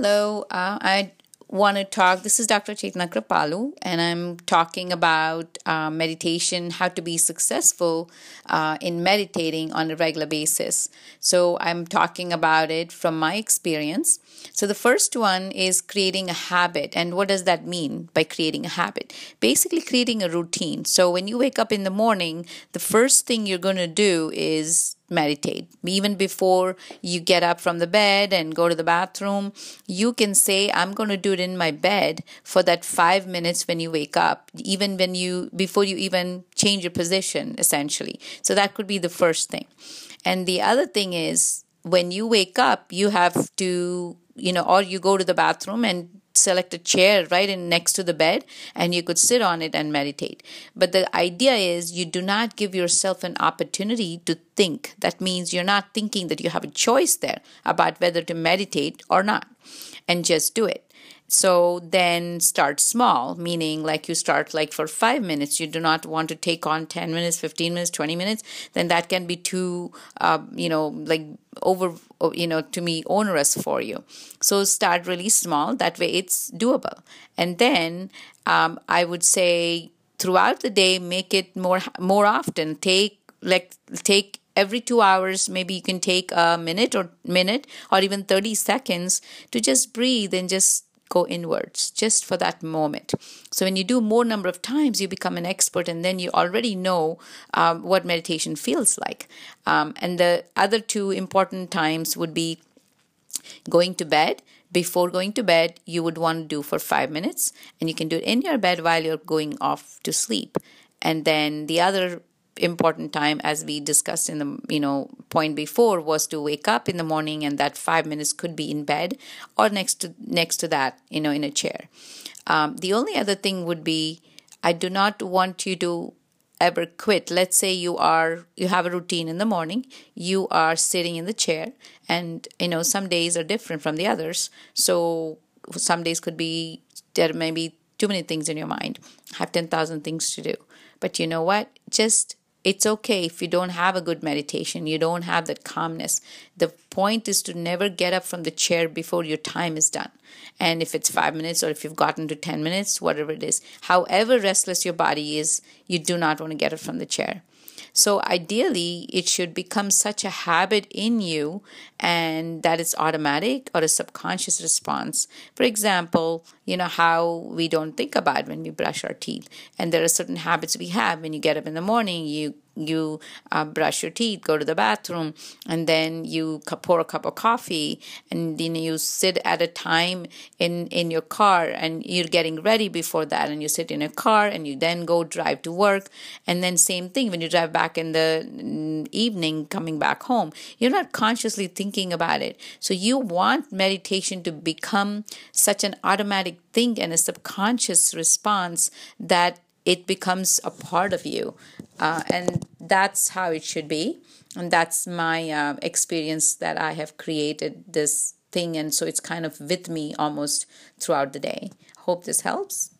Hello, uh, I want to talk. This is Dr. Chetna Kripalu, and I'm talking about uh, meditation, how to be successful uh, in meditating on a regular basis. So, I'm talking about it from my experience. So, the first one is creating a habit. And what does that mean by creating a habit? Basically, creating a routine. So, when you wake up in the morning, the first thing you're going to do is meditate. Even before you get up from the bed and go to the bathroom, you can say, I'm going to do it in my bed for that five minutes when you wake up, even when you, before you even change your position, essentially. So that could be the first thing. And the other thing is, when you wake up, you have to, you know, or you go to the bathroom and select a chair right in next to the bed and you could sit on it and meditate but the idea is you do not give yourself an opportunity to think that means you're not thinking that you have a choice there about whether to meditate or not and just do it so then start small, meaning like you start like for five minutes. You do not want to take on 10 minutes, 15 minutes, 20 minutes. Then that can be too, uh, you know, like over, you know, to me, onerous for you. So start really small. That way it's doable. And then um, I would say throughout the day, make it more, more often. Take like, take every two hours maybe you can take a minute or minute or even 30 seconds to just breathe and just go inwards just for that moment. So when you do more number of times, you become an expert, and then you already know um, what meditation feels like. Um, and the other two important times would be going to bed. Before going to bed, you would want to do for five minutes, and you can do it in your bed while you're going off to sleep. And then the other important time as we discussed in the you know point before was to wake up in the morning and that five minutes could be in bed or next to next to that you know in a chair. Um, the only other thing would be i do not want you to ever quit. Let's say you are you have a routine in the morning you are sitting in the chair and you know some days are different from the others. So some days could be there may be too many things in your mind. Have 10,000 things to do. But you know what? Just it's okay if you don't have a good meditation, you don't have that calmness. The point is to never get up from the chair before your time is done. And if it's five minutes or if you've gotten to 10 minutes, whatever it is, however restless your body is, you do not want to get up from the chair. So ideally, it should become such a habit in you and that it's automatic or a subconscious response. For example, you know how we don't think about when we brush our teeth. And there are certain habits we have when you get up in the morning, you you uh, brush your teeth, go to the bathroom, and then you pour a cup of coffee, and then you sit at a time in in your car, and you're getting ready before that, and you sit in a car, and you then go drive to work, and then same thing when you drive back in the evening, coming back home, you're not consciously thinking about it. So you want meditation to become such an automatic thing and a subconscious response that it becomes a part of you. Uh, and that's how it should be. And that's my uh, experience that I have created this thing. And so it's kind of with me almost throughout the day. Hope this helps.